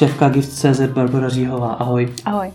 šéfka Gift.cz Barbara Říhová. Ahoj. Ahoj.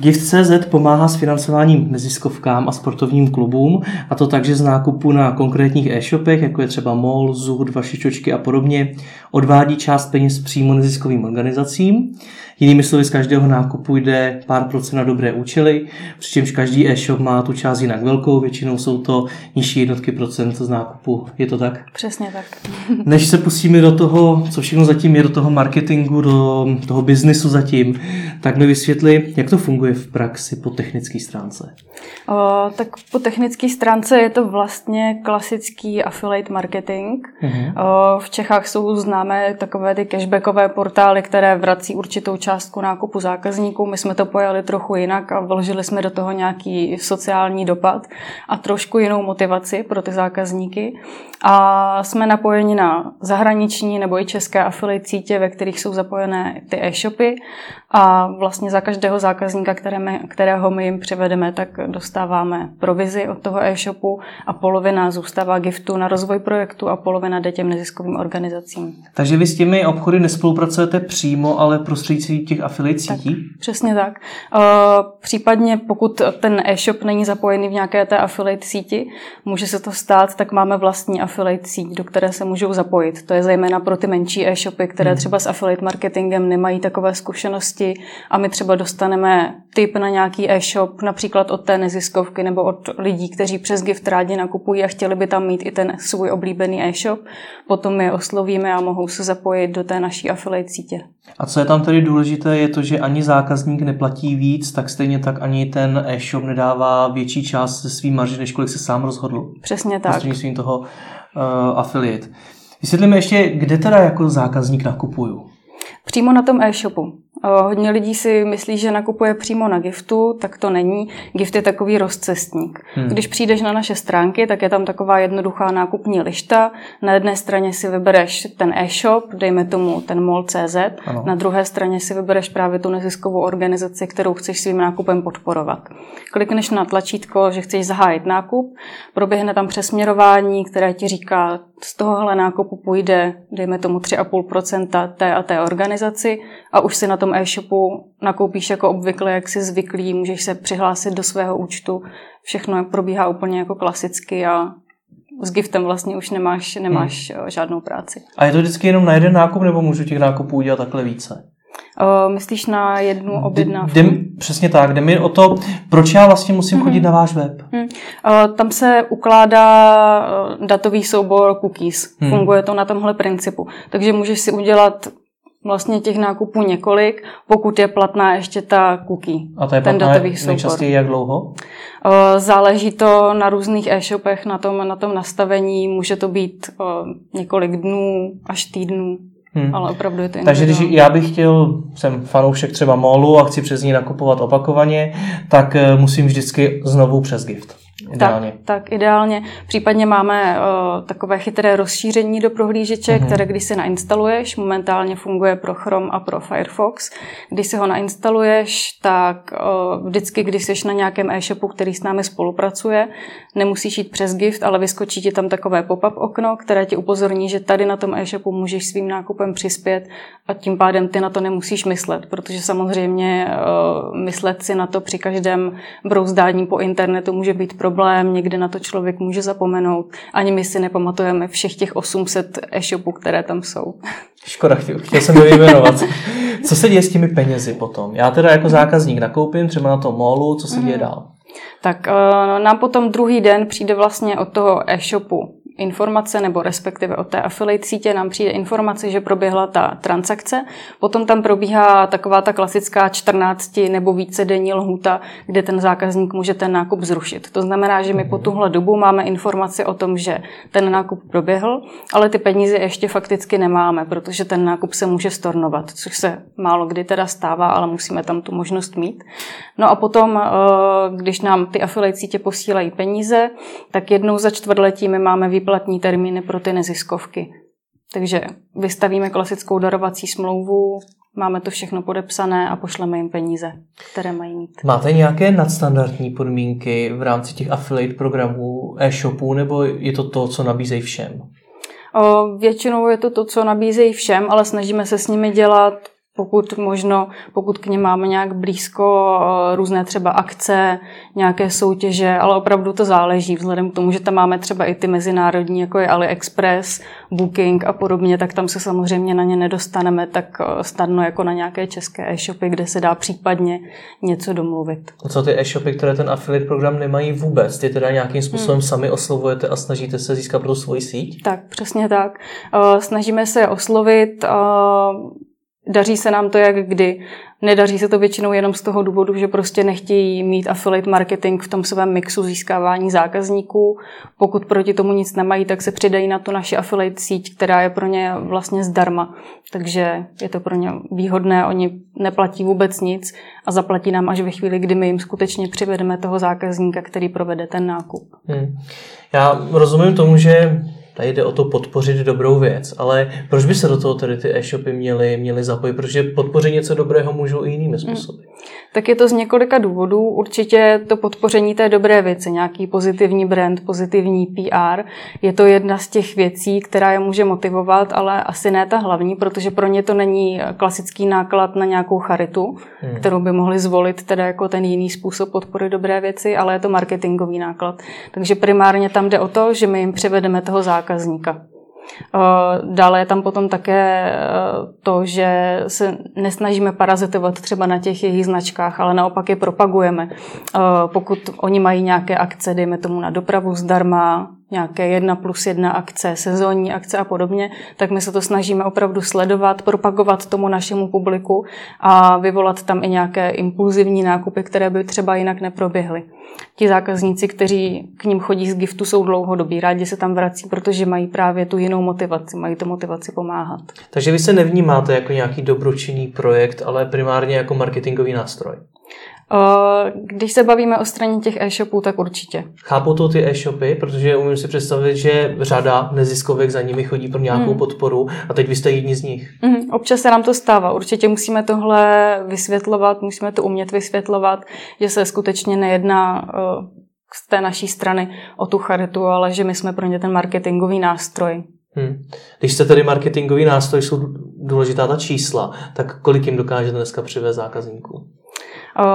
Gift.cz pomáhá s financováním neziskovkám a sportovním klubům, a to takže z nákupu na konkrétních e-shopech, jako je třeba MOL, ZUD, Vašičočky a podobně, odvádí část peněz přímo neziskovým organizacím. Jinými slovy, z každého nákupu jde pár procent na dobré účely, přičemž každý e-shop má tu část jinak velkou, většinou jsou to nižší jednotky procent z nákupu. Je to tak? Přesně tak. Než se pustíme do toho, co všechno zatím je, do toho marketingu, do toho biznisu zatím, tak mi vysvětli, jak to funguje v praxi po technické stránce. O, tak po technické stránce je to vlastně klasický affiliate marketing. Uh-huh. O, v Čechách jsou známé takové ty cashbackové portály, které vrací určitou částku nákupu zákazníků. My jsme to pojali trochu jinak a vložili jsme do toho nějaký sociální dopad a trošku jinou motivaci pro ty zákazníky. A jsme napojeni na zahraniční nebo i české affiliate sítě, ve kterých jsou zapojené ty e-shopy a vlastně za každého zákazníka, které my, kterého my jim přivedeme, tak dostáváme provizi od toho e-shopu a polovina zůstává giftu na rozvoj projektu a polovina jde těm neziskovým organizacím. Takže vy s těmi obchody nespolupracujete přímo, ale prostřednictvím těch affiliate sítí? Tak, přesně tak. Uh, případně pokud ten e-shop není zapojený v nějaké té affiliate síti, může se to stát, tak máme vlastní affiliate síť, do které se můžou zapojit. To je zejména pro ty menší e-shopy, které hmm. třeba s affiliate marketingem nemají takové zkušenosti a my třeba dostaneme tip na nějaký e-shop, například od té neziskovky nebo od lidí, kteří přes gift rádi nakupují a chtěli by tam mít i ten svůj oblíbený e-shop. Potom je oslovíme a mohou se zapojit do té naší affiliate sítě. A co je tam tedy důležité, je to, že ani zákazník neplatí víc, tak stejně tak ani ten e-shop nedává větší část ze svým marži, než kolik se sám rozhodl. Přesně tak. Prostřednictvím toho uh, affiliate. Vysvětlíme ještě, kde teda jako zákazník nakupuju. Přímo na tom e-shopu. Hodně lidí si myslí, že nakupuje přímo na Giftu, tak to není. Gift je takový rozcestník. Hmm. Když přijdeš na naše stránky, tak je tam taková jednoduchá nákupní lišta. Na jedné straně si vybereš ten e-shop, dejme tomu ten mall.cz, ano. na druhé straně si vybereš právě tu neziskovou organizaci, kterou chceš svým nákupem podporovat. Klikneš na tlačítko, že chceš zahájit nákup, proběhne tam přesměrování, které ti říká, z tohohle nákupu půjde, dejme tomu 3,5% té a té organizaci a už si na tom e-shopu nakoupíš jako obvykle, jak jsi zvyklý, můžeš se přihlásit do svého účtu, všechno probíhá úplně jako klasicky a s giftem vlastně už nemáš, nemáš hmm. žádnou práci. A je to vždycky jenom na jeden nákup, nebo můžu těch nákupů udělat takhle více? Uh, myslíš na jednu objednávku? Jde, přesně tak. Jde mi o to, proč já vlastně musím mm-hmm. chodit na váš web. Mm. Uh, tam se ukládá datový soubor cookies. Mm. Funguje to na tomhle principu. Takže můžeš si udělat vlastně těch nákupů několik, pokud je platná ještě ta cookie. A to je ten datový soubor. nejčastěji jak dlouho? Záleží to na různých e-shopech, na tom, na tom nastavení. Může to být několik dnů až týdnů. Hmm. Ale opravdu je to Takže když já bych chtěl, jsem fanoušek třeba molu a chci přes ní nakupovat opakovaně, tak eh, musím vždycky znovu přes gift. Ideálně. Tak, tak ideálně. Případně máme uh, takové chytré rozšíření do prohlížeče, mm-hmm. které když si nainstaluješ, momentálně funguje pro Chrome a pro Firefox. Když si ho nainstaluješ, tak uh, vždycky, když jsi na nějakém e-shopu, který s námi spolupracuje, nemusíš jít přes gift, ale vyskočí ti tam takové pop-up okno, které ti upozorní, že tady na tom e-shopu můžeš svým nákupem přispět a tím pádem ty na to nemusíš myslet, protože samozřejmě uh, myslet si na to při každém brouzdání po internetu může být problém problém, někdy na to člověk může zapomenout. Ani my si nepamatujeme všech těch 800 e-shopů, které tam jsou. Škoda, chtěl, chtěl jsem vyjmenovat. Co se děje s těmi penězi potom? Já teda jako zákazník nakoupím třeba na tom molu, co se děje mhm. dál? Tak uh, nám potom druhý den přijde vlastně od toho e-shopu informace, nebo respektive od té affiliate sítě nám přijde informace, že proběhla ta transakce. Potom tam probíhá taková ta klasická 14 nebo více denní lhuta, kde ten zákazník může ten nákup zrušit. To znamená, že my po tuhle dobu máme informaci o tom, že ten nákup proběhl, ale ty peníze ještě fakticky nemáme, protože ten nákup se může stornovat, což se málo kdy teda stává, ale musíme tam tu možnost mít. No a potom, eh, když nám ty affiliate sítě posílají peníze, tak jednou za čtvrtletí my máme výplatní termíny pro ty neziskovky. Takže vystavíme klasickou darovací smlouvu, máme to všechno podepsané a pošleme jim peníze, které mají mít. Máte nějaké nadstandardní podmínky v rámci těch affiliate programů e-shopů, nebo je to to, co nabízejí všem? Většinou je to to, co nabízejí všem, ale snažíme se s nimi dělat pokud možno, pokud k ně máme nějak blízko eh, různé třeba akce, nějaké soutěže, ale opravdu to záleží vzhledem k tomu, že tam máme třeba i ty mezinárodní, jako je AliExpress, Booking a podobně, tak tam se samozřejmě na ně nedostaneme tak eh, snadno jako na nějaké české e-shopy, kde se dá případně něco domluvit. A co ty e-shopy, které ten affiliate program nemají vůbec? Ty teda nějakým způsobem hmm. sami oslovujete a snažíte se získat pro svoji síť? Tak, přesně tak. Eh, snažíme se oslovit Daří se nám to jak kdy. Nedaří se to většinou jenom z toho důvodu, že prostě nechtějí mít affiliate marketing v tom svém mixu získávání zákazníků. Pokud proti tomu nic nemají, tak se přidají na tu naši affiliate síť, která je pro ně vlastně zdarma. Takže je to pro ně výhodné, oni neplatí vůbec nic a zaplatí nám až ve chvíli, kdy my jim skutečně přivedeme toho zákazníka, který provede ten nákup. Hmm. Já rozumím tomu, že Tady jde o to podpořit dobrou věc, ale proč by se do toho tedy ty e-shopy měly, měly zapojit? Protože podpořit něco dobrého můžou i jinými hmm. způsoby. Hmm. Tak je to z několika důvodů. Určitě to podpoření té dobré věci, nějaký pozitivní brand, pozitivní PR, je to jedna z těch věcí, která je může motivovat, ale asi ne ta hlavní, protože pro ně to není klasický náklad na nějakou charitu, hmm. kterou by mohli zvolit teda jako ten jiný způsob podpory dobré věci, ale je to marketingový náklad. Takže primárně tam jde o to, že my jim přivedeme toho zákazníka. Eh, dále je tam potom také eh, to, že se nesnažíme parazitovat třeba na těch jejich značkách, ale naopak je propagujeme. Eh, pokud oni mají nějaké akce, dejme tomu na dopravu zdarma, nějaké jedna plus jedna akce, sezónní akce a podobně, tak my se to snažíme opravdu sledovat, propagovat tomu našemu publiku a vyvolat tam i nějaké impulzivní nákupy, které by třeba jinak neproběhly. Ti zákazníci, kteří k ním chodí z giftu, jsou dlouhodobí, rádi se tam vrací, protože mají právě tu jinou motivaci, mají tu motivaci pomáhat. Takže vy se nevnímáte jako nějaký dobročinný projekt, ale primárně jako marketingový nástroj. Když se bavíme o straně těch e-shopů, tak určitě. Chápu to ty e-shopy, protože umím si představit, že řada neziskovek za nimi chodí pro nějakou hmm. podporu a teď vy jste jedni z nich. Hmm. Občas se nám to stává. Určitě musíme tohle vysvětlovat, musíme to umět vysvětlovat, že se skutečně nejedná z té naší strany o tu charitu, ale že my jsme pro ně ten marketingový nástroj. Hmm. Když jste tedy marketingový nástroj, jsou důležitá ta čísla, tak kolik jim dokážete dneska přivést zákazníků?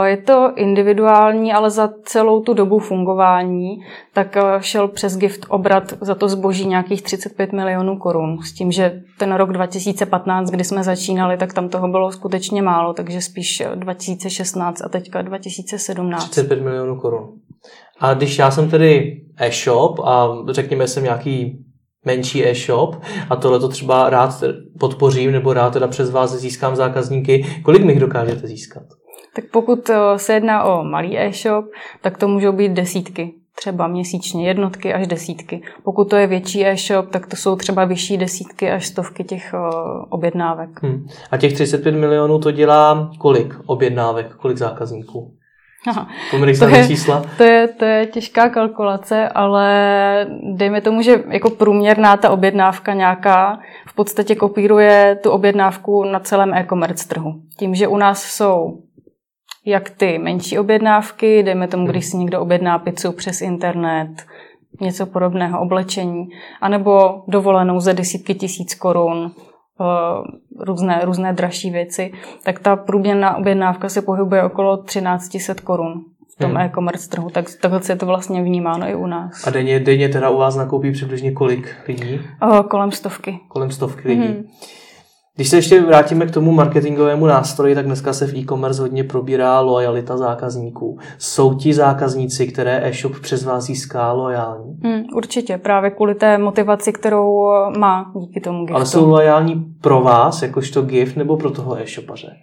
Je to individuální, ale za celou tu dobu fungování tak šel přes gift obrat za to zboží nějakých 35 milionů korun. S tím, že ten rok 2015, kdy jsme začínali, tak tam toho bylo skutečně málo, takže spíš 2016 a teďka 2017. 35 milionů korun. A když já jsem tedy e-shop a řekněme jsem nějaký menší e-shop a tohle to třeba rád podpořím nebo rád teda přes vás získám zákazníky, kolik mi jich dokážete získat? Tak pokud eh, se jedná o malý e-shop, tak to můžou být desítky třeba měsíčně, jednotky až desítky. Pokud to je větší e-shop, tak to jsou třeba vyšší desítky až stovky těch uh, objednávek. Hmm. A těch 35 milionů to dělá kolik objednávek, kolik zákazníků? Aha, to, je, čísla. To, je, to je těžká kalkulace, ale dejme tomu, že jako průměrná ta objednávka nějaká v podstatě kopíruje tu objednávku na celém e-commerce trhu. Tím, že u nás jsou jak ty menší objednávky, dejme tomu, když si někdo objedná pizzu přes internet, něco podobného, oblečení, anebo dovolenou za desítky tisíc korun, eh, různé, různé dražší věci, tak ta průměrná objednávka se pohybuje okolo 1300 korun v tom hmm. e-commerce trhu, tak takhle je to vlastně vnímáno i u nás. A denně, denně teda u vás nakoupí přibližně kolik lidí? O, kolem stovky. Kolem stovky lidí. Hmm. Když se ještě vrátíme k tomu marketingovému nástroji, tak dneska se v e-commerce hodně probírá lojalita zákazníků. Jsou ti zákazníci, které e-shop přes vás získá lojální? Hmm, určitě, právě kvůli té motivaci, kterou má díky tomu giftu. Ale jsou lojální pro vás, jakožto gift, nebo pro toho e-shopaře?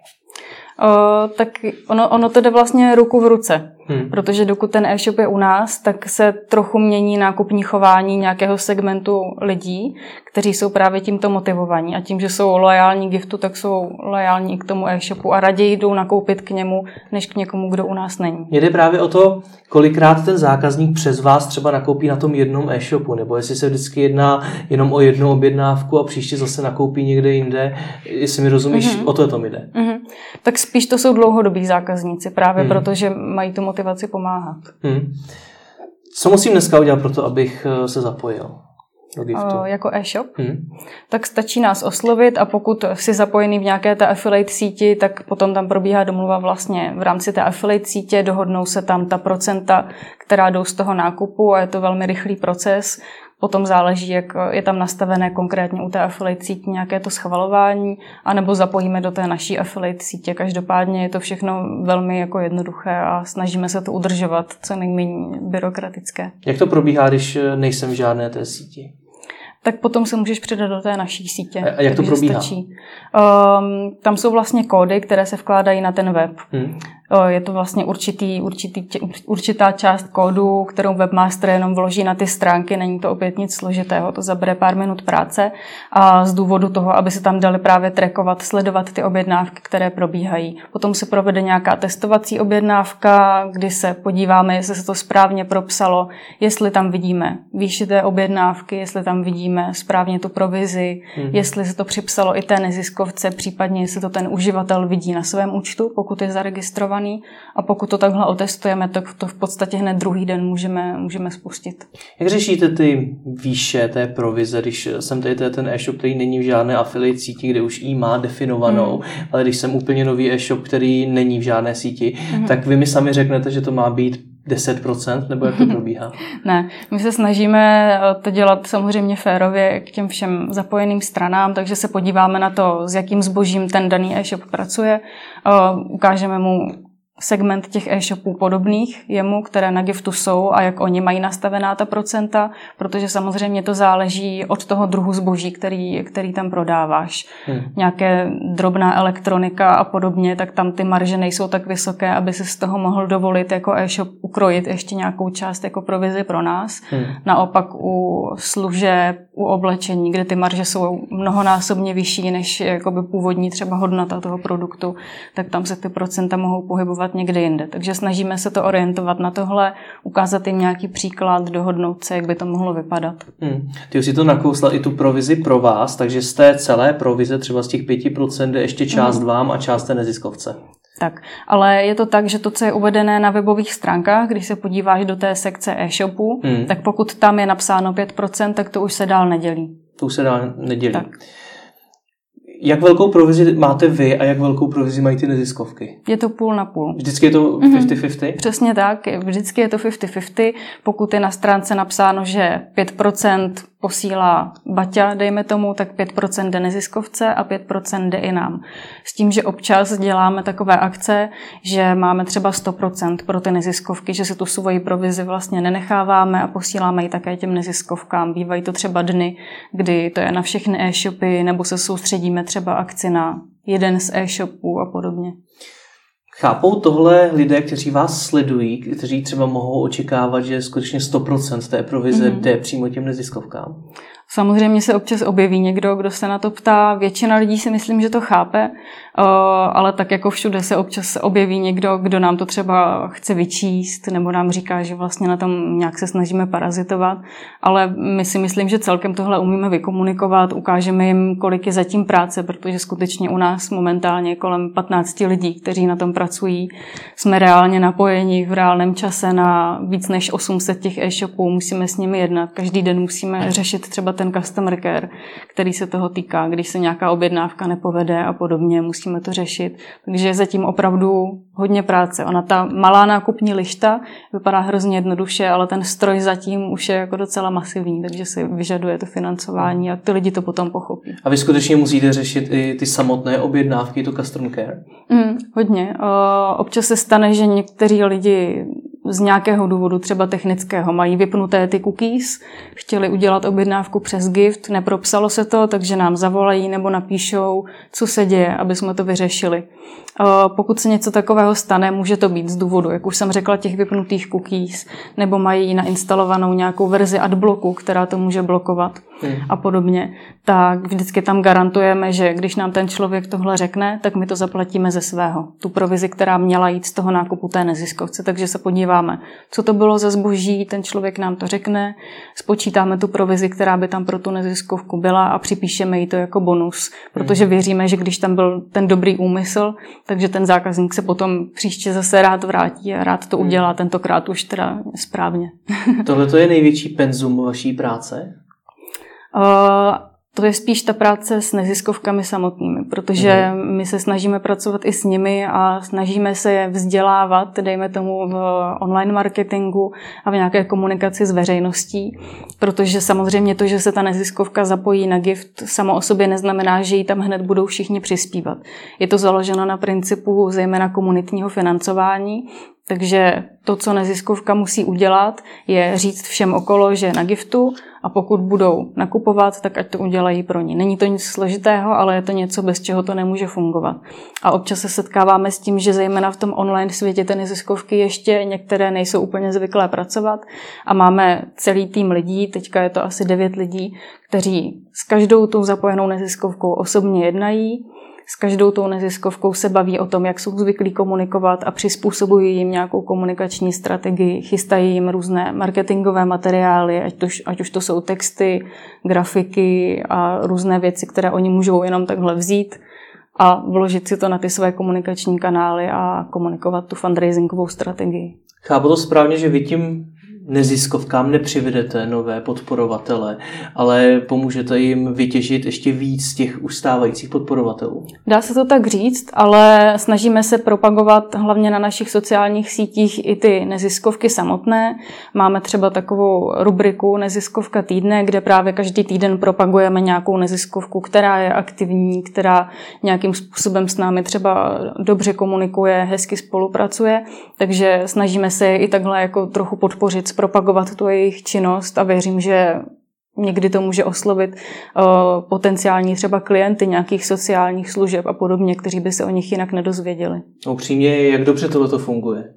Uh, tak ono, ono to jde vlastně ruku v ruce. Hmm. Protože dokud ten e-shop je u nás, tak se trochu mění nákupní chování nějakého segmentu lidí, kteří jsou právě tímto motivovaní. A tím, že jsou loajální giftu, tak jsou loajální k tomu e-shopu a raději jdou nakoupit k němu, než k někomu, kdo u nás není. Jde právě o to, kolikrát ten zákazník přes vás třeba nakoupí na tom jednom e-shopu, nebo jestli se vždycky jedná jenom o jednu objednávku a příště zase nakoupí někde jinde. Jestli mi rozumíš, mm-hmm. o to tom jde. Mm-hmm. Tak spíš to jsou dlouhodobí zákazníci, právě mm. protože mají tu motivaci pomáhat. Hmm. Co musím dneska udělat pro to, abych eh, se zapojil? jako e-shop, hmm. tak stačí nás oslovit a pokud si zapojený v nějaké té affiliate síti, tak potom tam probíhá domluva vlastně v rámci té affiliate sítě, dohodnou se tam ta procenta, která jdou z toho nákupu a je to velmi rychlý proces, Potom záleží, jak je tam nastavené konkrétně u té affiliate sítě nějaké to schvalování, anebo zapojíme do té naší affiliate sítě. Každopádně je to všechno velmi jako jednoduché a snažíme se to udržovat co nejméně byrokratické. Jak to probíhá, když nejsem v žádné té síti? tak potom se můžeš přidat do té naší sítě. A jak to probíhá? Stačí. Um, tam jsou vlastně kódy, které se vkládají na ten web. Hmm. Je to vlastně určitý, určitý, určitá část kódu, kterou webmaster jenom vloží na ty stránky, není to opět nic složitého, to zabere pár minut práce a z důvodu toho, aby se tam dali právě trackovat, sledovat ty objednávky, které probíhají. Potom se provede nějaká testovací objednávka, kdy se podíváme, jestli se to správně propsalo, jestli tam vidíme výši té objednávky, jestli tam vidíme správně tu provizi, mm-hmm. jestli se to připsalo i té neziskovce, případně jestli to ten uživatel vidí na svém účtu, pokud je zaregistrovaný testovaný a pokud to takhle otestujeme, tak to v podstatě hned druhý den můžeme, můžeme spustit. Jak řešíte ty výše té provize, když jsem tady ten e-shop, který není v žádné affiliate síti, kde už jí má definovanou, hmm. ale když jsem úplně nový e-shop, který není v žádné síti, hmm. tak vy mi sami řeknete, že to má být 10%, nebo jak to probíhá? ne, my se snažíme to dělat samozřejmě férově k těm všem zapojeným stranám, takže se podíváme na to, s jakým zbožím ten daný e-shop pracuje, ukážeme mu segment těch e-shopů podobných jemu, které na giftu jsou a jak oni mají nastavená ta procenta, protože samozřejmě to záleží od toho druhu zboží, který, který tam prodáváš. Hmm. Nějaké drobná elektronika a podobně, tak tam ty marže nejsou tak vysoké, aby si z toho mohl dovolit jako e-shop ukrojit ještě nějakou část jako provizi pro nás. Hmm. Naopak u služeb, u oblečení, kde ty marže jsou mnohonásobně vyšší než jakoby původní třeba hodnota toho produktu, tak tam se ty procenta mohou pohybovat dělat někde jinde. Takže snažíme se to orientovat na tohle, ukázat jim nějaký příklad, dohodnout se, jak by to mohlo vypadat. Hmm. Ty už si to nakousla i tu provizi pro vás, takže z té celé provize, třeba z těch 5% je ještě část hmm. vám a část té neziskovce. Tak, ale je to tak, že to, co je uvedené na webových stránkách, když se podíváš do té sekce e-shopu, hmm. tak pokud tam je napsáno 5%, tak to už se dál nedělí. To už se dál nedělí. Tak. Jak velkou provizi máte vy a jak velkou provizi mají ty neziskovky? Je to půl na půl. Vždycky je to 50-50? Mm-hmm. Přesně tak, vždycky je to 50-50. Pokud je na stránce napsáno, že 5% posílá Baťa, dejme tomu, tak 5% jde neziskovce a 5% jde i nám. S tím, že občas děláme takové akce, že máme třeba 100% pro ty neziskovky, že si tu svoji provizi vlastně nenecháváme a posíláme ji také těm neziskovkám. Bývají to třeba dny, kdy to je na všechny e-shopy, nebo se soustředíme třeba akci na jeden z e-shopů a podobně. Chápou tohle lidé, kteří vás sledují, kteří třeba mohou očekávat, že skutečně 100% té provize mm-hmm. jde přímo těm neziskovkám? Samozřejmě se občas objeví někdo, kdo se na to ptá. Většina lidí si myslím, že to chápe, ale tak jako všude se občas objeví někdo, kdo nám to třeba chce vyčíst nebo nám říká, že vlastně na tom nějak se snažíme parazitovat, ale my si myslím, že celkem tohle umíme vykomunikovat, ukážeme jim, kolik je zatím práce, protože skutečně u nás momentálně kolem 15 lidí, kteří na tom pracují, jsme reálně napojeni v reálném čase na víc než 800 těch e-shopů, musíme s nimi jednat, každý den musíme řešit třeba ten customer care, který se toho týká, když se nějaká objednávka nepovede a podobně, musíme musíme to řešit. Takže je zatím opravdu hodně práce. Ona ta malá nákupní lišta vypadá hrozně jednoduše, ale ten stroj zatím už je jako docela masivní, takže si vyžaduje to financování a ty lidi to potom pochopí. A vy skutečně musíte řešit i ty samotné objednávky, to customer care? Mm, hodně. Občas se stane, že někteří lidi z nějakého důvodu, třeba technického, mají vypnuté ty cookies, chtěli udělat objednávku přes gift, nepropsalo se to, takže nám zavolají nebo napíšou, co se děje, aby jsme to vyřešili. Pokud se něco takového stane, může to být z důvodu, jak už jsem řekla, těch vypnutých cookies, nebo mají nainstalovanou nějakou verzi adblocku, která to může blokovat hmm. a podobně, tak vždycky tam garantujeme, že když nám ten člověk tohle řekne, tak my to zaplatíme ze svého. Tu provizi, která měla jít z toho nákupu té neziskovce. Takže se podíváme, co to bylo za zboží, ten člověk nám to řekne, spočítáme tu provizi, která by tam pro tu neziskovku byla a připíšeme jí to jako bonus, protože hmm. věříme, že když tam byl ten dobrý úmysl, takže ten zákazník se potom příště zase rád vrátí a rád to hmm. udělá, tentokrát už teda správně. Tohle to je největší penzum vaší práce? To je spíš ta práce s neziskovkami samotnými, protože mhm. my se snažíme pracovat i s nimi a snažíme se je vzdělávat, dejme tomu v online marketingu a v nějaké komunikaci s veřejností, protože samozřejmě to, že se ta neziskovka zapojí na gift, samo o sobě neznamená, že jí tam hned budou všichni přispívat. Je to založeno na principu zejména komunitního financování, takže to, co neziskovka musí udělat, je říct všem okolo, že je na giftu a pokud budou nakupovat, tak ať to udělají pro ní. Není to nic složitého, ale je to něco, bez čeho to nemůže fungovat. A občas se setkáváme s tím, že zejména v tom online světě ty neziskovky ještě některé nejsou úplně zvyklé pracovat a máme celý tým lidí, teďka je to asi devět lidí, kteří s každou tou zapojenou neziskovkou osobně jednají, s každou tou neziskovkou se baví o tom, jak jsou zvyklí komunikovat a přizpůsobují jim nějakou komunikační strategii, chystají jim různé marketingové materiály, ať, to, ať už to jsou texty, grafiky a různé věci, které oni můžou jenom takhle vzít a vložit si to na ty své komunikační kanály a komunikovat tu fundraisingovou strategii. Chápu to správně, že vy tím neziskovkám nepřivedete nové podporovatele, ale pomůžete jim vytěžit ještě víc z těch ustávajících podporovatelů. Dá se to tak říct, ale snažíme se propagovat hlavně na našich sociálních sítích i ty neziskovky samotné. Máme třeba takovou rubriku Neziskovka týdne, kde právě každý týden propagujeme nějakou neziskovku, která je aktivní, která nějakým způsobem s námi třeba dobře komunikuje, hezky spolupracuje, takže snažíme se i takhle jako trochu podpořit propagovat tu jejich činnost a věřím, že někdy to může oslovit uh, potenciální třeba klienty nějakých sociálních služeb a podobně, kteří by se o nich jinak nedozvěděli. Upřímně, jak dobře tohle funguje?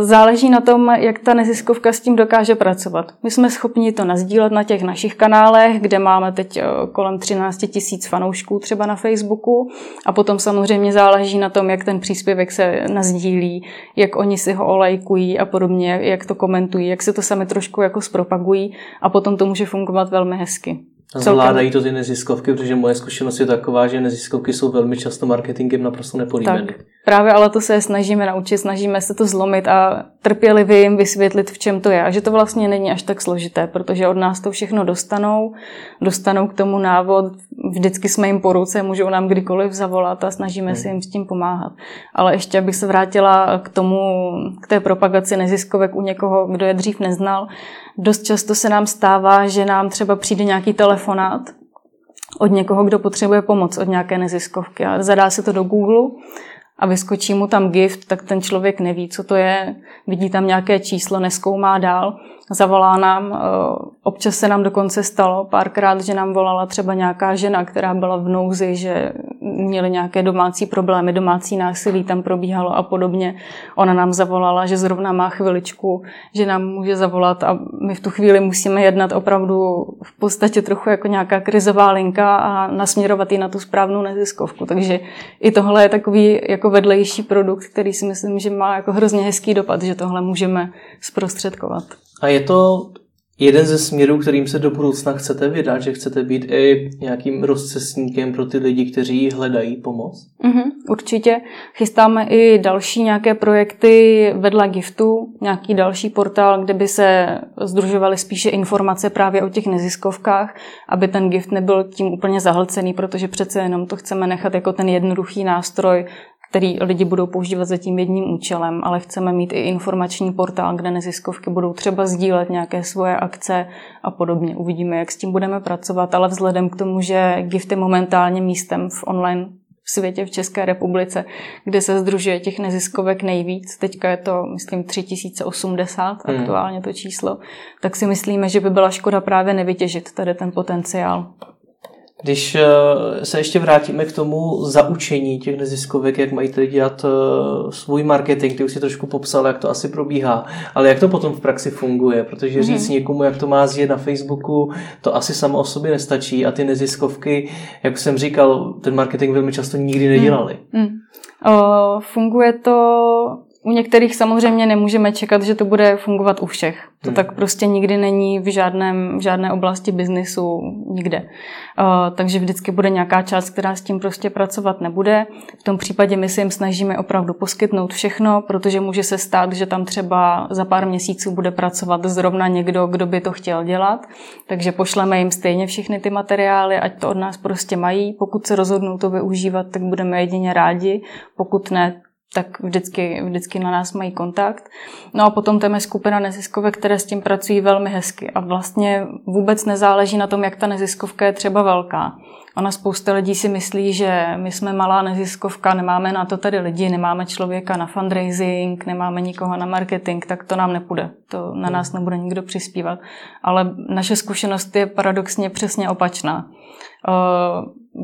Záleží na tom, jak ta neziskovka s tím dokáže pracovat. My jsme schopni to nazdílet na těch našich kanálech, kde máme teď eh, kolem 13 tisíc fanoušků třeba na Facebooku a potom samozřejmě záleží na tom, jak ten příspěvek se nazdílí, jak oni si ho olejkují a podobně, jak to komentují, jak se to sami trošku jako zpropagují a potom to může fungovat velmi hezky. Zvládají to ty neziskovky, protože moje zkušenost je taková, že neziskovky jsou velmi často marketingem naprosto nepodíbeny. Tak, právě ale to se snažíme naučit, snažíme se to zlomit a trpělivě jim vysvětlit, v čem to je. A že to vlastně není až tak složité, protože od nás to všechno dostanou, dostanou k tomu návod, vždycky jsme jim po ruce, můžou nám kdykoliv zavolat a snažíme hmm. si jim s tím pomáhat. Ale ještě, abych se vrátila k tomu, k té propagaci neziskovek u někoho, kdo je dřív neznal, dost často se nám stává, že nám třeba přijde nějaký telefonát od někoho, kdo potřebuje pomoc, od nějaké neziskovky. A zadá se to do Google a vyskočí mu tam gift, tak ten člověk neví, co to je, vidí tam nějaké číslo, neskoumá dál, zavolá nám. Eh, občas se nám dokonce stalo párkrát, že nám volala třeba nějaká žena, která byla v nouzi, že měli nějaké domácí problémy, domácí násilí tam probíhalo a podobně. Ona nám zavolala, že zrovna má chviličku, že nám může zavolat a my v tu chvíli musíme jednat opravdu v podstatě trochu jako nějaká krizová linka a nasměrovat ji na tu správnou neziskovku. Takže i tohle je takový jako vedlejší produkt, který si myslím, že má jako hrozně hezký dopad, že tohle můžeme zprostředkovat. A je to jeden ze směrů, kterým se do budoucna chcete vydat, že chcete být i nějakým rozcestníkem pro ty lidi, kteří hledají pomoc? Mm-hmm, určitě. Chystáme i další nějaké projekty vedle Giftu, nějaký další portál, kde by se združovaly spíše informace právě o těch neziskovkách, aby ten Gift nebyl tím úplně zahlcený, protože přece jenom to chceme nechat jako ten jednoduchý nástroj, který lidi budou používat za tím jedním účelem, ale chceme mít i informační portál, kde neziskovky budou třeba sdílet nějaké svoje akce a podobně. Uvidíme, jak s tím budeme pracovat, ale vzhledem k tomu, že GIFT je momentálně místem v online v světě v České republice, kde se združuje těch neziskovek nejvíc. Teďka je to, myslím, 3080 hmm. aktuálně to číslo. Tak si myslíme, že by byla škoda právě nevytěžit tady ten potenciál. Když eh, se ještě vrátíme k tomu zaučení těch neziskovek, jak mají tedy dělat eh, svůj marketing, ty už si trošku popsal, jak to asi probíhá, ale jak to potom v praxi funguje, protože říct mm-hmm. někomu, jak to má zjet na Facebooku, to asi samo o sobě nestačí a ty neziskovky, jak jsem říkal, ten marketing velmi často nikdy nedělali. Mm. Mm. O, funguje to u některých samozřejmě nemůžeme čekat, že to bude fungovat u všech. To hmm. tak prostě nikdy není v, žádném, v žádné oblasti biznisu nikde. Uh, takže vždycky bude nějaká část, která s tím prostě pracovat nebude. V tom případě my si jim snažíme opravdu poskytnout všechno, protože může se stát, že tam třeba za pár měsíců bude pracovat zrovna někdo, kdo by to chtěl dělat. Takže pošleme jim stejně všechny ty materiály, ať to od nás prostě mají. Pokud se rozhodnou to využívat, tak budeme jedině rádi. Pokud ne, tak vždycky, vždycky na nás mají kontakt. No a potom tam je skupina neziskovek, které s tím pracují velmi hezky a vlastně vůbec nezáleží na tom, jak ta neziskovka je třeba velká. Ona spousta lidí si myslí, že my jsme malá neziskovka, nemáme na to tady lidi, nemáme člověka na fundraising, nemáme nikoho na marketing, tak to nám nepůjde. To na nás nebude nikdo přispívat. Ale naše zkušenost je paradoxně přesně opačná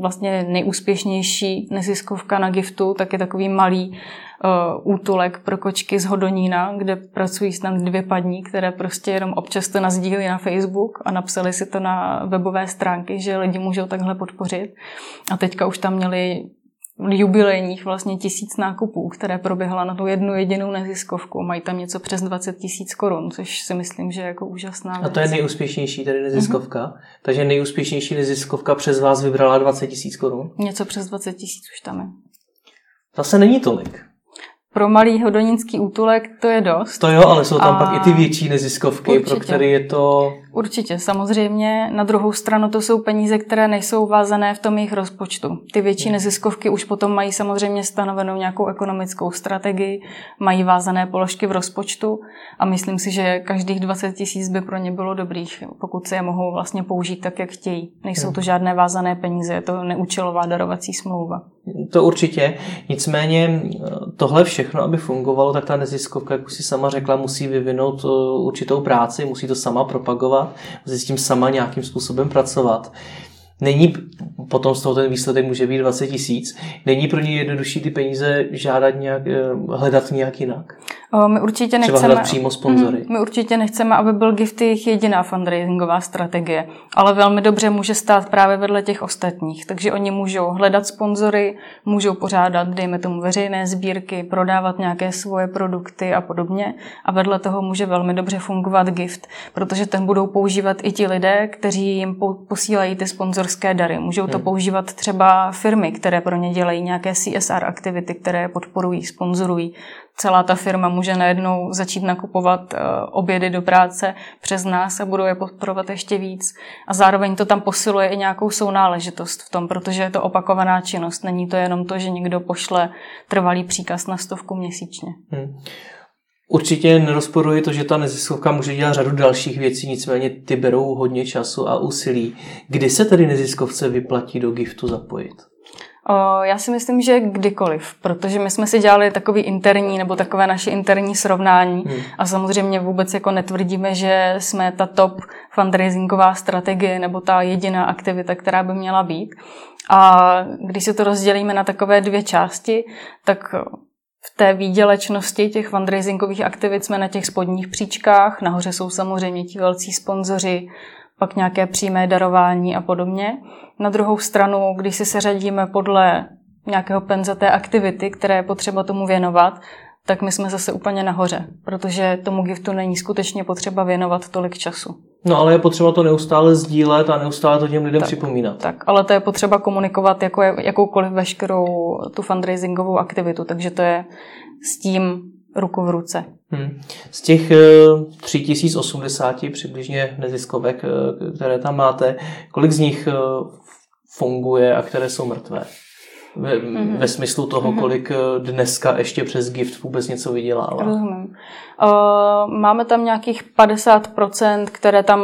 vlastně nejúspěšnější neziskovka na giftu, tak je takový malý uh, útulek pro kočky z Hodonína, kde pracují snad dvě padní, které prostě jenom občas to nazdílí na Facebook a napsali si to na webové stránky, že lidi můžou takhle podpořit. A teďka už tam měli jubilejních vlastně tisíc nákupů, které proběhla na tu jednu jedinou neziskovku. Mají tam něco přes 20 tisíc korun, což si myslím, že je jako úžasná věc. A to je nejúspěšnější tady neziskovka? Mm-hmm. Takže nejúspěšnější neziskovka přes vás vybrala 20 tisíc korun? Něco přes 20 tisíc už tam je. Zase není tolik. Pro malý hodonínský útulek to je dost. To jo, ale jsou tam a... pak i ty větší neziskovky, Určitě. pro které je to Určitě, samozřejmě. Na druhou stranu to jsou peníze, které nejsou vázané v tom jejich rozpočtu. Ty větší hmm. neziskovky už potom mají samozřejmě stanovenou nějakou ekonomickou strategii, mají vázané položky v rozpočtu a myslím si, že každých 20 tisíc by pro ně bylo dobrých, pokud se je mohou vlastně použít tak, jak chtějí. Nejsou hmm. to žádné vázané peníze, je to neúčelová darovací smlouva. To určitě. Nicméně tohle všechno, aby fungovalo, tak ta neziskovka, jak už si sama řekla, musí vyvinout určitou práci, musí to sama propagovat musí s tím sama nějakým způsobem pracovat. Není, potom z toho ten výsledek může být 20 tisíc, není pro ně jednodušší ty peníze žádat nějak, eh, hledat nějak jinak. My určitě nechceme, Třeba přímo sponzory. Mhm, my určitě nechceme, aby byl gift jejich jediná fundraisingová strategie, ale velmi dobře může stát právě vedle těch ostatních. Takže oni můžou hledat sponzory, můžou pořádat, dejme tomu, veřejné sbírky, prodávat nějaké svoje produkty a podobně. A vedle toho může velmi dobře fungovat gift, protože ten budou používat i ti lidé, kteří jim posílají ty sponzorské dary. Můžou to hmm. používat třeba firmy, které pro ně dělají nějaké CSR aktivity, které podporují, sponzorují celá ta firma může najednou začít nakupovat eh, obědy do práce přes nás a budou je podporovat ještě víc. A zároveň to tam posiluje i nějakou sounáležitost v tom, protože je to opakovaná činnost. Není to jenom to, že někdo pošle trvalý příkaz na stovku měsíčně. Hmm. Určitě nerozporuji to, že ta neziskovka může dělat řadu dalších věcí, nicméně ty berou hodně času a úsilí. Kdy se tedy neziskovce vyplatí do giftu zapojit? Já si myslím, že kdykoliv, protože my jsme si dělali takový interní nebo takové naše interní srovnání hmm. a samozřejmě vůbec jako netvrdíme, že jsme ta top fundraisingová strategie nebo ta jediná aktivita, která by měla být. A když si to rozdělíme na takové dvě části, tak v té výdělečnosti těch fundraisingových aktivit jsme na těch spodních příčkách, nahoře jsou samozřejmě ti velcí sponzoři, pak nějaké přímé darování a podobně. Na druhou stranu, když si seřadíme podle nějakého penze té aktivity, které je potřeba tomu věnovat, tak my jsme zase úplně nahoře, protože tomu giftu není skutečně potřeba věnovat tolik času. No ale je potřeba to neustále sdílet a neustále to těm lidem tak, připomínat. Tak, ale to je potřeba komunikovat jako jakoukoliv veškerou tu fundraisingovou aktivitu, takže to je s tím ruku v ruce. Hmm. Z těch 3080 eh, přibližně neziskovek, eh, které tam máte, kolik z nich eh, funguje a které jsou mrtvé? Ve, mm-hmm. ve smyslu toho, mm-hmm. kolik dneska ještě přes gift vůbec něco vydělává. Rozumím. Uh, máme tam nějakých 50%, které tam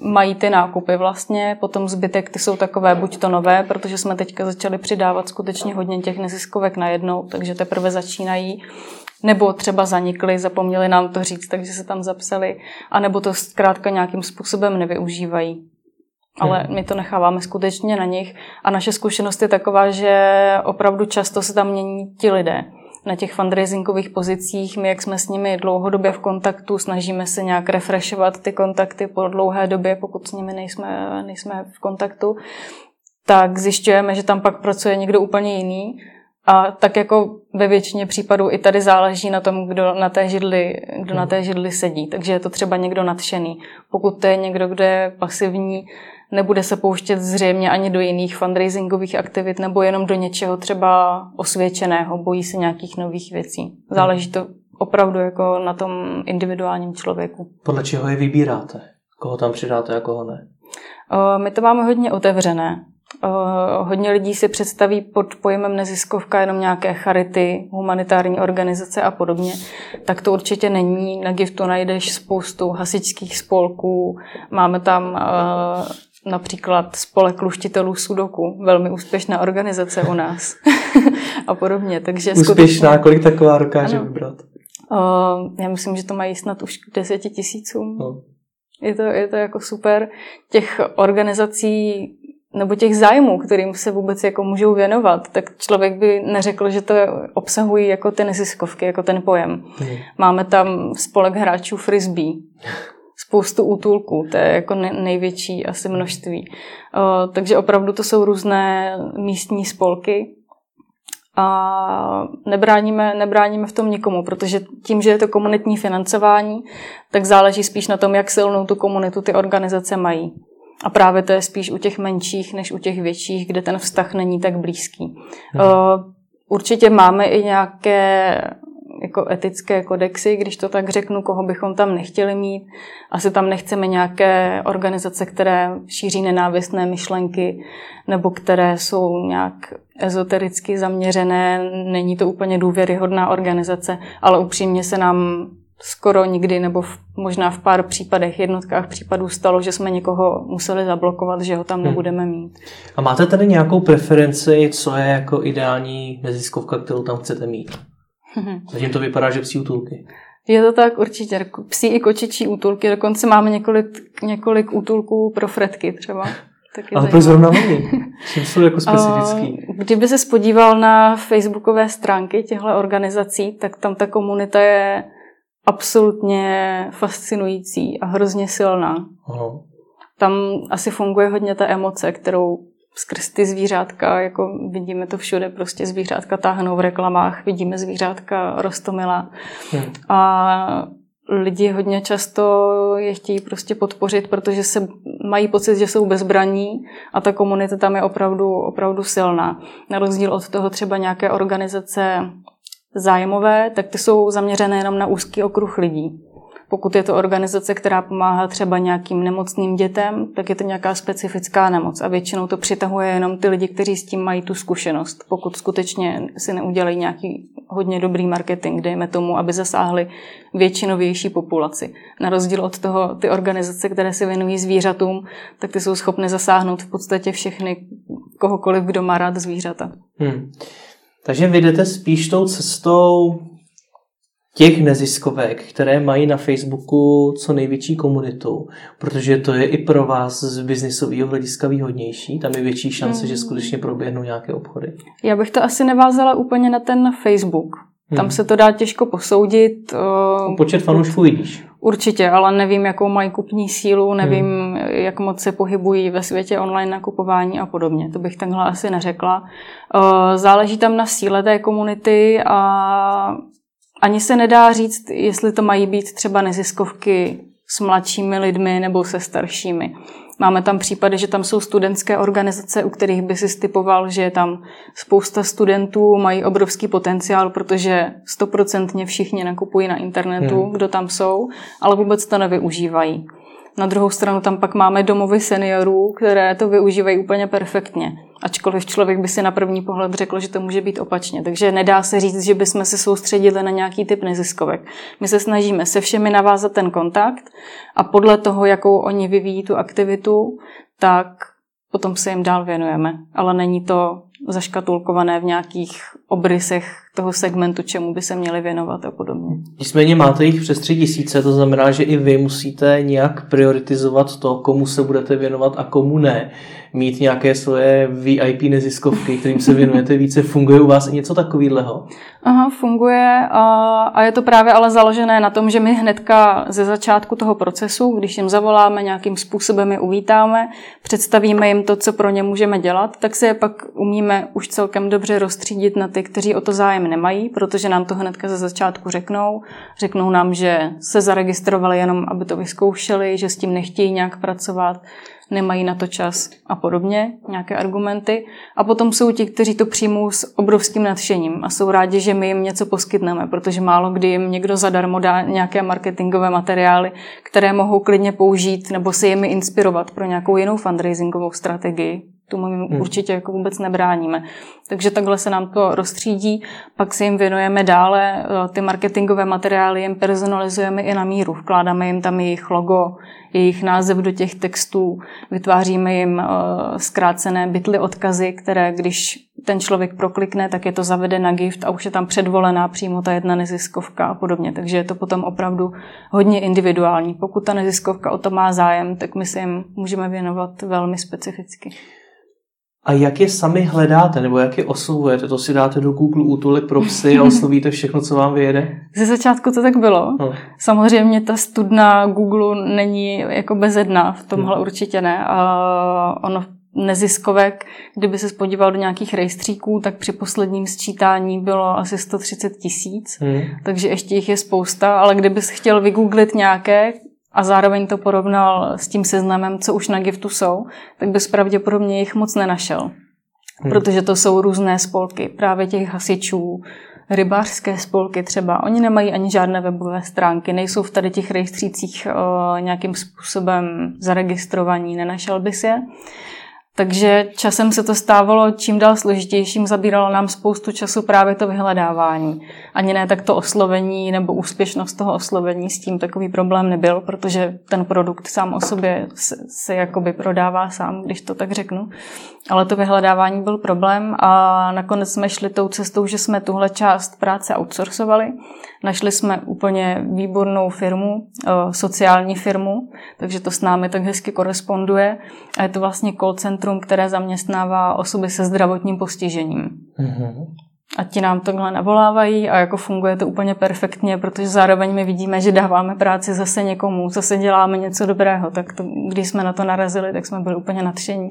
mají ty nákupy vlastně, potom zbytek ty jsou takové buď to nové, protože jsme teďka začali přidávat skutečně hodně těch neziskovek najednou, takže teprve začínají nebo třeba zanikli, zapomněli nám to říct, takže se tam zapsali, anebo to zkrátka nějakým způsobem nevyužívají. Ale hmm. my to necháváme skutečně na nich a naše zkušenost je taková, že opravdu často se tam mění ti lidé na těch fundraisingových pozicích. My, jak jsme s nimi dlouhodobě v kontaktu, snažíme se nějak refreshovat ty kontakty po dlouhé době, pokud s nimi nejsme, nejsme v kontaktu, tak zjišťujeme, že tam pak pracuje někdo úplně jiný A tak jako ve většině případů i tady záleží na tom, kdo na té židli, kdo na té židli sedí. Takže je to třeba někdo nadšený. Pokud to je někdo, kdo je pasivní, nebude se pouštět zřejmě ani do jiných fundraisingových aktivit nebo jenom do něčeho třeba osvědčeného, bojí se nějakých nových věcí. Záleží to opravdu jako na tom individuálním člověku. Podle čeho je vybíráte? Koho tam přidáte a koho ne? My to máme hodně otevřené. Hodně lidí si představí pod pojmem neziskovka jenom nějaké charity, humanitární organizace a podobně. Tak to určitě není. Na Giftu najdeš spoustu hasičských spolků. Máme tam například spolek luštitelů Sudoku, velmi úspěšná organizace u nás a podobně. Takže úspěšná, skutečně, kolik taková dokáže vybrat? Uh, já myslím, že to mají snad už k deseti tisícům. No. Je, to, je to jako super. Těch organizací nebo těch zájmů, kterým se vůbec jako můžou věnovat, tak člověk by neřekl, že to obsahují jako ty neziskovky, jako ten pojem. Hmm. Máme tam spolek hráčů frisbee, spoustu útulků, to je jako největší asi množství. Uh, takže opravdu to jsou různé místní spolky, a nebráníme, nebráníme v tom nikomu, protože tím, že je to komunitní financování, tak záleží spíš na tom, jak silnou tu komunitu ty organizace mají. A právě to je spíš u těch menších, než u těch větších, kde ten vztah není tak blízký. Hmm. Určitě máme i nějaké jako etické kodexy, když to tak řeknu, koho bychom tam nechtěli mít. Asi tam nechceme nějaké organizace, které šíří nenávistné myšlenky nebo které jsou nějak ezotericky zaměřené. Není to úplně důvěryhodná organizace, ale upřímně se nám skoro nikdy nebo v, možná v pár případech, jednotkách případů stalo, že jsme někoho museli zablokovat, že ho tam hmm. nebudeme mít. A máte tady nějakou preferenci, co je jako ideální neziskovka, kterou tam chcete mít? Zatím to vypadá, že psí útulky. Je to tak určitě. Psí i kočičí útulky. Dokonce máme několik, několik útulků pro fretky třeba. Tak Ale proč zrovna oni? Čím jsou jako specifický? Kdyby se spodíval na facebookové stránky těchto organizací, tak tam ta komunita je absolutně fascinující a hrozně silná. Aha. Tam asi funguje hodně ta emoce, kterou skrz ty zvířátka, jako vidíme to všude, prostě zvířátka táhnou v reklamách, vidíme zvířátka rostomila. Hmm. A lidi hodně často je chtějí prostě podpořit, protože se mají pocit, že jsou bezbraní a ta komunita tam je opravdu, opravdu silná. Na rozdíl od toho třeba nějaké organizace zájmové, tak ty jsou zaměřené jenom na úzký okruh lidí. Pokud je to organizace, která pomáhá třeba nějakým nemocným dětem, tak je to nějaká specifická nemoc a většinou to přitahuje jenom ty lidi, kteří s tím mají tu zkušenost. Pokud skutečně si neudělají nějaký hodně dobrý marketing, dejme tomu, aby zasáhli většinovější populaci. Na rozdíl od toho, ty organizace, které se věnují zvířatům, tak ty jsou schopny zasáhnout v podstatě všechny, kohokoliv, kdo má rád zvířata. Hmm. Takže vy jdete spíš tou cestou těch neziskovek, které mají na Facebooku co největší komunitu, protože to je i pro vás z biznisového hlediska výhodnější, tam je větší šance, mm. že skutečně proběhnou nějaké obchody. Já bych to asi nevázala úplně na ten Facebook. Tam hmm. se to dá těžko posoudit. Uh, Počet fanoušků vidíš. Určitě, ale nevím, jakou mají kupní sílu, nevím, hmm. jak moc se pohybují ve světě online nakupování a podobně. To bych takhle asi neřekla. Uh, záleží tam na síle té komunity a ani se nedá říct, jestli to mají být třeba neziskovky s mladšími lidmi nebo se staršími. Máme tam případy, že tam jsou studentské organizace, u kterých by si stypoval, že je tam spousta studentů, mají obrovský potenciál, protože stoprocentně všichni nakupují na internetu, hmm. kdo tam jsou, ale vůbec to nevyužívají. Na druhou stranu tam pak máme domovy seniorů, které to využívají úplně perfektně. Ačkoliv člověk by si na první pohled řekl, že to může být opačně. Takže nedá se říct, že bychom se soustředili na nějaký typ neziskovek. My se snažíme se všemi navázat ten kontakt a podle toho, jakou oni vyvíjí tu aktivitu, tak potom se jim dál věnujeme. Ale není to zaškatulkované v nějakých obrysech toho segmentu, čemu by se měli věnovat a podobně. Nicméně máte jich přes tři tisíce, to znamená, že i vy musíte nějak prioritizovat to, komu se budete věnovat a komu ne. Mít nějaké svoje VIP neziskovky, kterým se věnujete více. Funguje u vás i něco takového? Aha, funguje a, a je to právě ale založené na tom, že my hnedka ze začátku toho procesu, když jim zavoláme, nějakým způsobem je uvítáme, představíme jim to, co pro ně můžeme dělat, tak se je pak umíme už celkem dobře rozstřídit na ty, kteří o to zájem nemají, protože nám to hnedka ze začátku řeknou. Řeknou nám, že se zaregistrovali jenom, aby to vyzkoušeli, že s tím nechtějí nějak pracovat, nemají na to čas a podobně, nějaké argumenty. A potom jsou ti, kteří to přijmou s obrovským nadšením a jsou rádi, že my jim něco poskytneme, protože málo kdy jim někdo zadarmo dá nějaké marketingové materiály, které mohou klidně použít nebo se jimi inspirovat pro nějakou jinou fundraisingovou strategii. Tomu my hmm. určitě jako vůbec nebráníme. Takže takhle se nám to rozstřídí, pak si jim věnujeme dále, eh, ty marketingové materiály jim personalizujeme i na míru, vkládáme jim tam jejich logo, jejich název do těch textů, vytváříme jim eh, zkrácené bitly odkazy, které když ten člověk proklikne, tak je to zavede na gift a už je tam předvolená přímo ta jedna neziskovka a podobně. Takže je to potom opravdu hodně individuální. Pokud ta neziskovka o to má zájem, tak my si jim můžeme věnovat velmi specificky. A jak je sami hledáte, nebo jak je oslovujete? To si dáte do Google útulek pro psy a oslovíte všechno, co vám vyjede? Ze začátku to tak bylo. No. Samozřejmě ta studna Google není jako bezedná, v tomhle hmm. určitě ne. A ono neziskovek, kdyby se spodíval do nějakých rejstříků, tak při posledním sčítání bylo asi 130 tisíc, hmm. takže ještě jich je spousta, ale kdybys chtěl vygooglit nějaké, a zároveň to porovnal s tím seznamem, co už na giftu jsou, tak bys pravděpodobně jich moc nenašel. Hmm. Protože to jsou různé spolky, právě těch hasičů, rybářské spolky třeba. Oni nemají ani žádné webové stránky, nejsou v tady těch rejstřících o, nějakým způsobem zaregistrovaní, nenašel bys je. Takže časem se to stávalo čím dál složitějším, zabíralo nám spoustu času právě to vyhledávání. Ani ne tak to oslovení nebo úspěšnost toho oslovení, s tím takový problém nebyl, protože ten produkt sám o sobě se, se jakoby prodává sám, když to tak řeknu. Ale to vyhledávání byl problém a nakonec jsme šli tou cestou, že jsme tuhle část práce outsourcovali. Našli jsme úplně výbornou firmu, eh, sociální firmu, takže to s námi tak hezky koresponduje. A je to vlastně call centrum, které zaměstnává osoby se zdravotním postižením. Mm-hmm. A ti nám tohle navolávají a jako funguje to úplně perfektně, protože zároveň my vidíme, že dáváme práci zase někomu, zase děláme něco dobrého. Tak to, když jsme na to narazili, tak jsme byli úplně nadšení.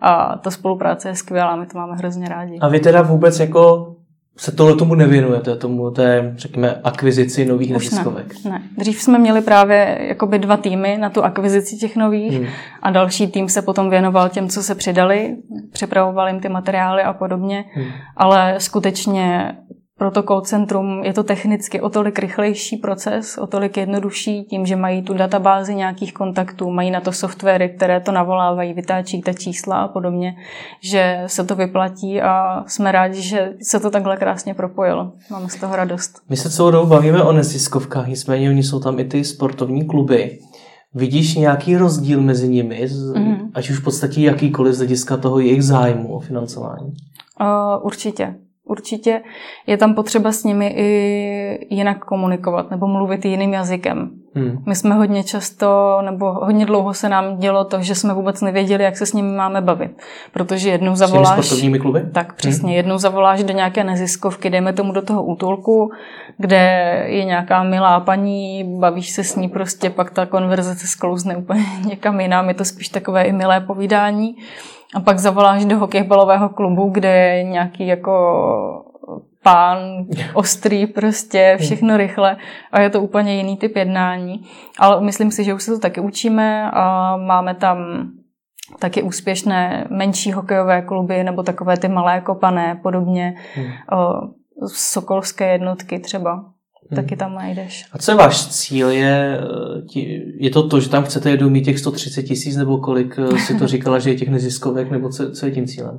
A ta spolupráce je skvělá, my to máme hrozně rádi. A vy teda vůbec jako se tohle tomu nevěnujete, tomu té, řekněme, akvizici nových Už neziskovek? Ne, ne. Dřív jsme měli právě jakoby dva týmy na tu akvizici těch nových hmm. a další tým se potom věnoval těm, co se přidali, připravoval jim ty materiály a podobně, hmm. ale skutečně protokol centrum je to technicky o tolik rychlejší proces, o tolik jednodušší, tím, že mají tu databázi nějakých kontaktů, mají na to softwary, které to navolávají, vytáčí ta čísla a podobně, že se to vyplatí a jsme rádi, že se to takhle krásně propojilo. Máme z toho radost. My se celou dobu bavíme o neziskovkách, nicméně oni jsou tam i ty sportovní kluby. Vidíš nějaký rozdíl mezi nimi, mm-hmm. ať už v podstatě jakýkoliv z hlediska toho jejich zájmu o financování? Uh, určitě. Určitě je tam potřeba s nimi i jinak komunikovat nebo mluvit jiným jazykem. Hmm. My jsme hodně často, nebo hodně dlouho se nám dělo to, že jsme vůbec nevěděli, jak se s nimi máme bavit. Protože jednou zavoláš... S sportovními kluby? Tak, přesně. Hmm. Jednou zavoláš do nějaké neziskovky, dejme tomu do toho útulku, kde je nějaká milá paní, bavíš se s ní prostě, pak ta konverzace sklouzne úplně někam jinam. Je to spíš takové i milé povídání. A pak zavoláš do hokejbalového klubu, kde je nějaký jako pán, ostrý prostě, všechno rychle a je to úplně jiný typ jednání. Ale myslím si, že už se to taky učíme a máme tam taky úspěšné menší hokejové kluby nebo takové ty malé kopané, podobně hmm. sokolské jednotky třeba. Hmm. Taky tam najdeš. A co je váš cíl? Je, je to to, že tam chcete jedou mít těch 130 tisíc nebo kolik eh, si to říkala, že je těch neziskovek, nebo co, co je tím cílem?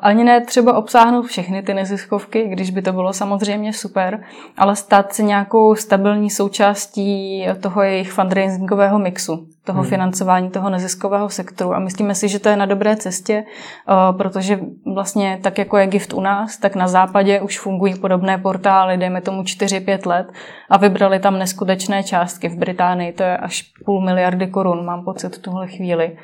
Ani ne třeba obsáhnout všechny ty neziskovky, když by to bylo samozřejmě super, ale stát se nějakou stabilní součástí toho jejich fundraisingového mixu, toho hmm. financování toho neziskového sektoru. A myslíme si, že to je na dobré cestě, protože vlastně tak, jako je gift u nás, tak na západě už fungují podobné portály, dejme tomu 4-5 let a vybrali tam neskutečné částky. V Británii to je až půl miliardy korun, mám pocit v tuhle chvíli.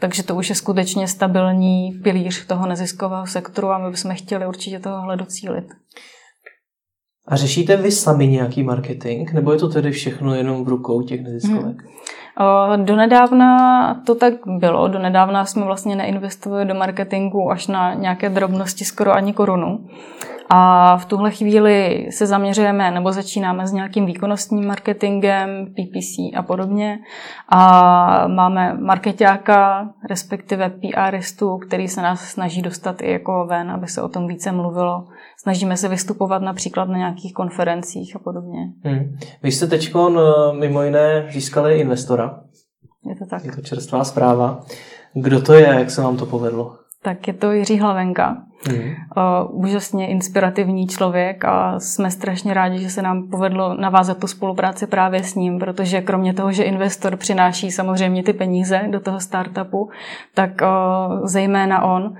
Takže to už je skutečně stabilní pilíř toho neziskového sektoru a my bychom chtěli určitě tohohle docílit. A řešíte vy sami nějaký marketing, nebo je to tedy všechno jenom v rukou těch neziskovek? Hmm. Donedávna to tak bylo. Donedávna jsme vlastně neinvestovali do marketingu až na nějaké drobnosti skoro ani korunu. A v tuhle chvíli se zaměřujeme nebo začínáme s nějakým výkonnostním marketingem, PPC a podobně. A máme marketáka, respektive PRistu, který se nás snaží dostat i jako ven, aby se o tom více mluvilo. Snažíme se vystupovat například na nějakých konferencích a podobně. Hmm. Vy jste teď eh, mimo jiné získali investora. Je to tak. Je to čerstvá zpráva. Kdo to je, jak se vám to povedlo? Tak je to Jiří Hlavenka. Mm. Uh, úžasně inspirativní člověk a jsme strašně rádi, že se nám povedlo navázat tu spolupráci právě s ním, protože kromě toho, že investor přináší samozřejmě ty peníze do toho startupu, tak uh, zejména on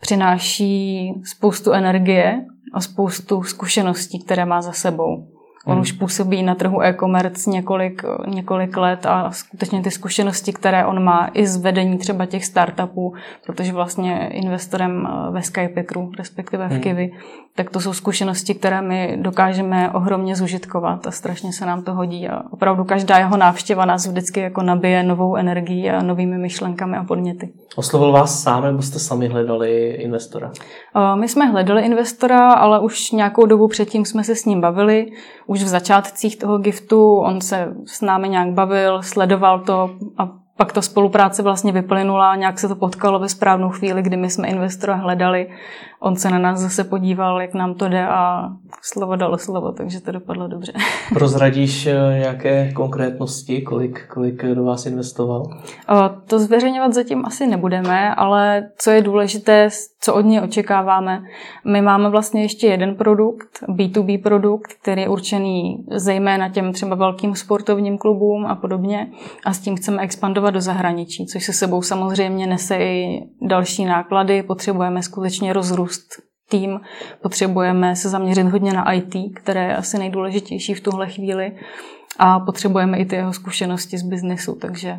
přináší spoustu energie a spoustu zkušeností, které má za sebou. On hmm. už působí na trhu e-commerce několik, několik let a skutečně ty zkušenosti, které on má i z vedení třeba těch startupů, protože vlastně investorem eh, ve Skypetru, respektive v hmm. Kiwi, tak to jsou zkušenosti, které my dokážeme ohromně zužitkovat a strašně se nám to hodí a opravdu každá jeho návštěva nás vždycky jako nabije novou energií a novými myšlenkami a podněty. Oslovil vás sám nebo jste sami hledali investora? My jsme hledali investora, ale už nějakou dobu předtím jsme se s ním bavili. Už v začátcích toho giftu on se s námi nějak bavil, sledoval to a pak ta spolupráce vlastně vyplynula, nějak se to potkalo ve správnou chvíli, kdy my jsme investora hledali on se na nás zase podíval, jak nám to jde a slovo dalo slovo, takže to dopadlo dobře. Prozradíš eh, nějaké konkrétnosti, kolik, kolik do vás investoval? To zveřejňovat zatím asi nebudeme, ale co je důležité, co od něj očekáváme, my máme vlastně ještě jeden produkt, B2B produkt, který je určený zejména těm třeba velkým sportovním klubům a podobně a s tím chceme expandovat do zahraničí, což se sebou samozřejmě nese i další náklady, potřebujeme skutečně rozrůst růst tým, potřebujeme se zaměřit hodně na IT, které je asi nejdůležitější v tuhle chvíli a potřebujeme i ty jeho zkušenosti z biznesu, takže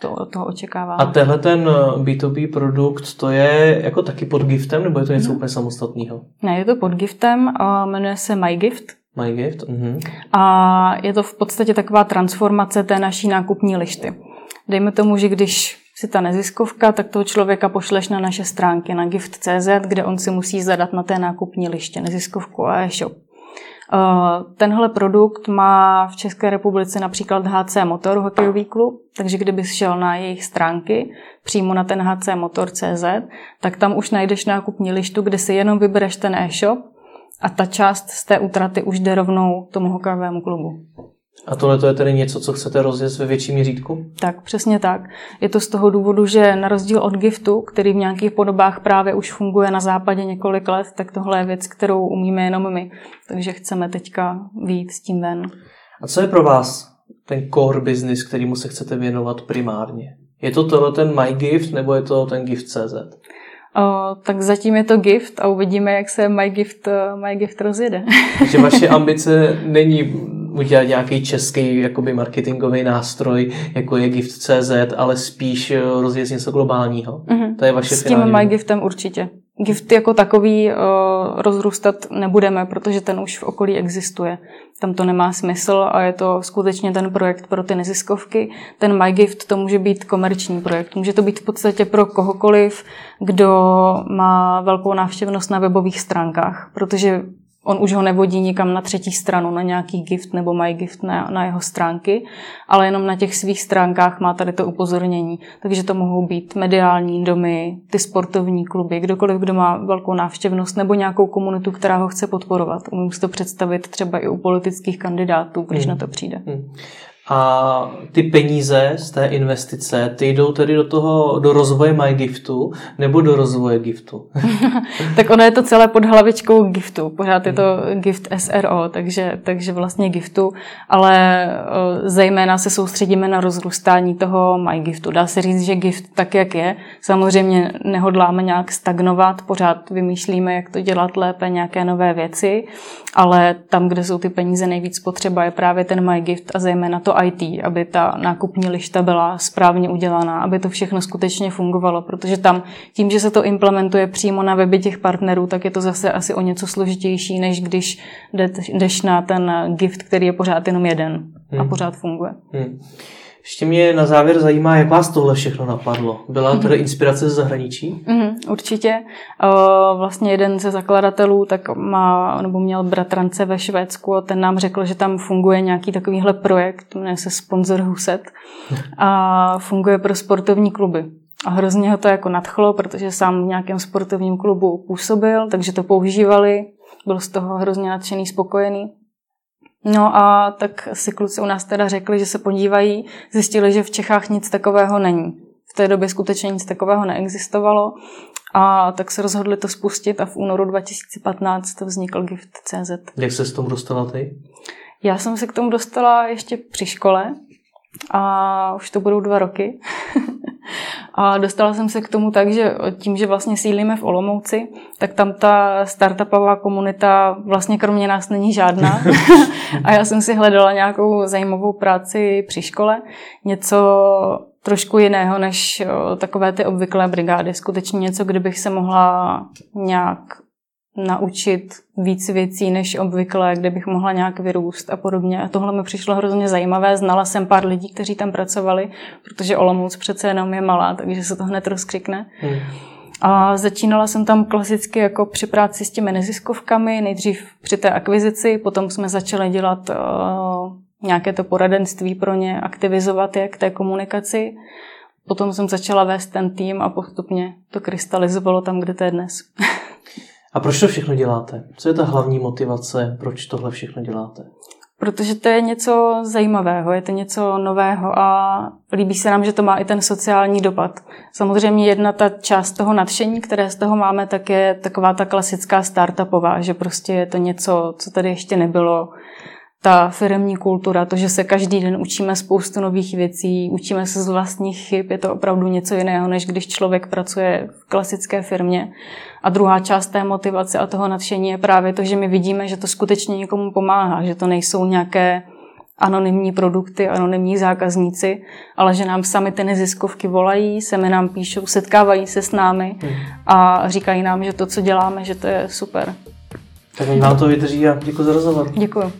to toho očekáváme. A tenhle ten B2B eh, produkt, to je jako taky pod giftem, nebo je to něco mm. úplně samostatného? Ne, je to pod giftem a jmenuje se MyGift. MyGift, uh-huh. A je to v podstatě taková transformace té naší nákupní lišty. Dejme tomu, že když si ta neziskovka, tak toho člověka pošleš na naše stránky na gift.cz, kde on si musí zadat na té nákupní liště neziskovku a e-shop. Eh, tenhle produkt má v České republice například HC Motor, hokejový klub, takže kdyby šel na jejich stránky přímo na ten HC Motor.cz, tak tam už najdeš nákupní lištu, kde si jenom vybereš ten e-shop a ta část z té útraty už jde rovnou tomu hokejovému klubu. A tohle to je tedy něco, co chcete rozjet ve větším měřítku? Tak, přesně tak. Je to z toho důvodu, že na rozdíl od giftu, který v nějakých podobách právě už funguje na západě několik let, tak tohle je věc, kterou umíme jenom my. Takže chceme teďka výjít s tím ven. A co je pro vás ten core business, kterýmu se chcete věnovat primárně? Je to tohle ten MyGift nebo je to ten Gift.cz? O, tak zatím je to gift a uvidíme, jak se MyGift, MyGift rozjede. Takže vaše ambice není udělat nějaký český jakoby marketingový nástroj, jako je Gift.cz, ale spíš eh, rozjet něco globálního. Mm-hmm. To je vaše S tím MyGiftem určitě. Gift jako takový uh, rozrůstat nebudeme, protože ten už v okolí existuje. Tam to nemá smysl a je to skutečně ten projekt pro ty neziskovky. Ten MyGift to může být komerční projekt. Může to být v podstatě pro kohokoliv, kdo má velkou návštěvnost na webových stránkách, protože On už ho nevodí nikam na třetí stranu, na nějaký gift nebo MyGift na, na jeho stránky, ale jenom na těch svých stránkách má tady to upozornění. Takže to mohou být mediální domy, ty sportovní kluby, kdokoliv, kdo má velkou návštěvnost nebo nějakou komunitu, která ho chce podporovat. Umím si to představit třeba i u politických kandidátů, když hmm. na to přijde. Hmm. A ty peníze z té investice, ty jdou tedy do toho, do rozvoje MyGiftu nebo do rozvoje Giftu? tak ono je to celé pod hlavičkou Giftu. Pořád je to Gift SRO, takže, takže vlastně Giftu, ale zejména se soustředíme na rozrůstání toho MyGiftu. Dá se říct, že Gift tak, jak je, samozřejmě nehodláme nějak stagnovat, pořád vymýšlíme, jak to dělat lépe, nějaké nové věci, ale tam, kde jsou ty peníze nejvíc potřeba, je právě ten MyGift a zejména to IT, aby ta nákupní lišta byla správně udělaná, aby to všechno skutečně fungovalo, protože tam tím, že se to implementuje přímo na weby těch partnerů, tak je to zase asi o něco složitější, než když jdeš na ten gift, který je pořád jenom jeden a hmm. pořád funguje. Hmm. Ještě mě na závěr zajímá, jak vás tohle všechno napadlo. Byla to inspirace ze zahraničí? Mm, určitě. Vlastně jeden ze zakladatelů tak má, nebo měl bratrance ve Švédsku a ten nám řekl, že tam funguje nějaký takovýhle projekt, jmenuje se Sponzor Huset a funguje pro sportovní kluby. A hrozně ho to jako nadchlo, protože sám v nějakém sportovním klubu působil, takže to používali, byl z toho hrozně nadšený, spokojený. No a tak si kluci u nás teda řekli, že se podívají, zjistili, že v Čechách nic takového není. V té době skutečně nic takového neexistovalo a tak se rozhodli to spustit a v únoru 2015 to vznikl Gift.cz. Jak se s tomu dostala ty? Já jsem se k tomu dostala ještě při škole a už to budou dva roky. A dostala jsem se k tomu tak, že tím, že vlastně sídlíme v Olomouci, tak tam ta startupová komunita vlastně kromě nás není žádná. a já jsem si hledala nějakou zajímavou práci při škole, něco trošku jiného než takové ty obvyklé brigády. Skutečně něco, kde bych se mohla nějak naučit víc věcí než obvykle, kde bych mohla nějak vyrůst a podobně. A tohle mi přišlo hrozně zajímavé. Znala jsem pár lidí, kteří tam pracovali, protože Olomouc přece jenom je malá, takže se to hned rozkřikne. Hmm. A začínala jsem tam klasicky jako při práci s těmi neziskovkami, nejdřív při té akvizici, potom jsme začali dělat uh, nějaké to poradenství pro ně, aktivizovat je k té komunikaci. Potom jsem začala vést ten tým a postupně to krystalizovalo tam, kde to je dnes. A proč to všechno děláte? Co je ta hlavní motivace, proč tohle všechno děláte? Protože to je něco zajímavého, je to něco nového a líbí se nám, že to má i ten sociální dopad. Samozřejmě jedna ta část toho nadšení, které z toho máme, tak je taková ta klasická startupová, že prostě je to něco, co tady ještě nebylo, ta firmní kultura, to, že se každý den učíme spoustu nových věcí, učíme se z vlastních chyb, je to opravdu něco jiného, než když člověk pracuje v klasické firmě. A druhá část té motivace a toho nadšení je právě to, že my vidíme, že to skutečně někomu pomáhá, že to nejsou nějaké anonymní produkty, anonymní zákazníci, ale že nám sami ty neziskovky volají, se mi nám píšou, setkávají se s námi a říkají nám, že to, co děláme, že to je super. Tak vám to vydrží a děkuji za rozhovor. Děkuji.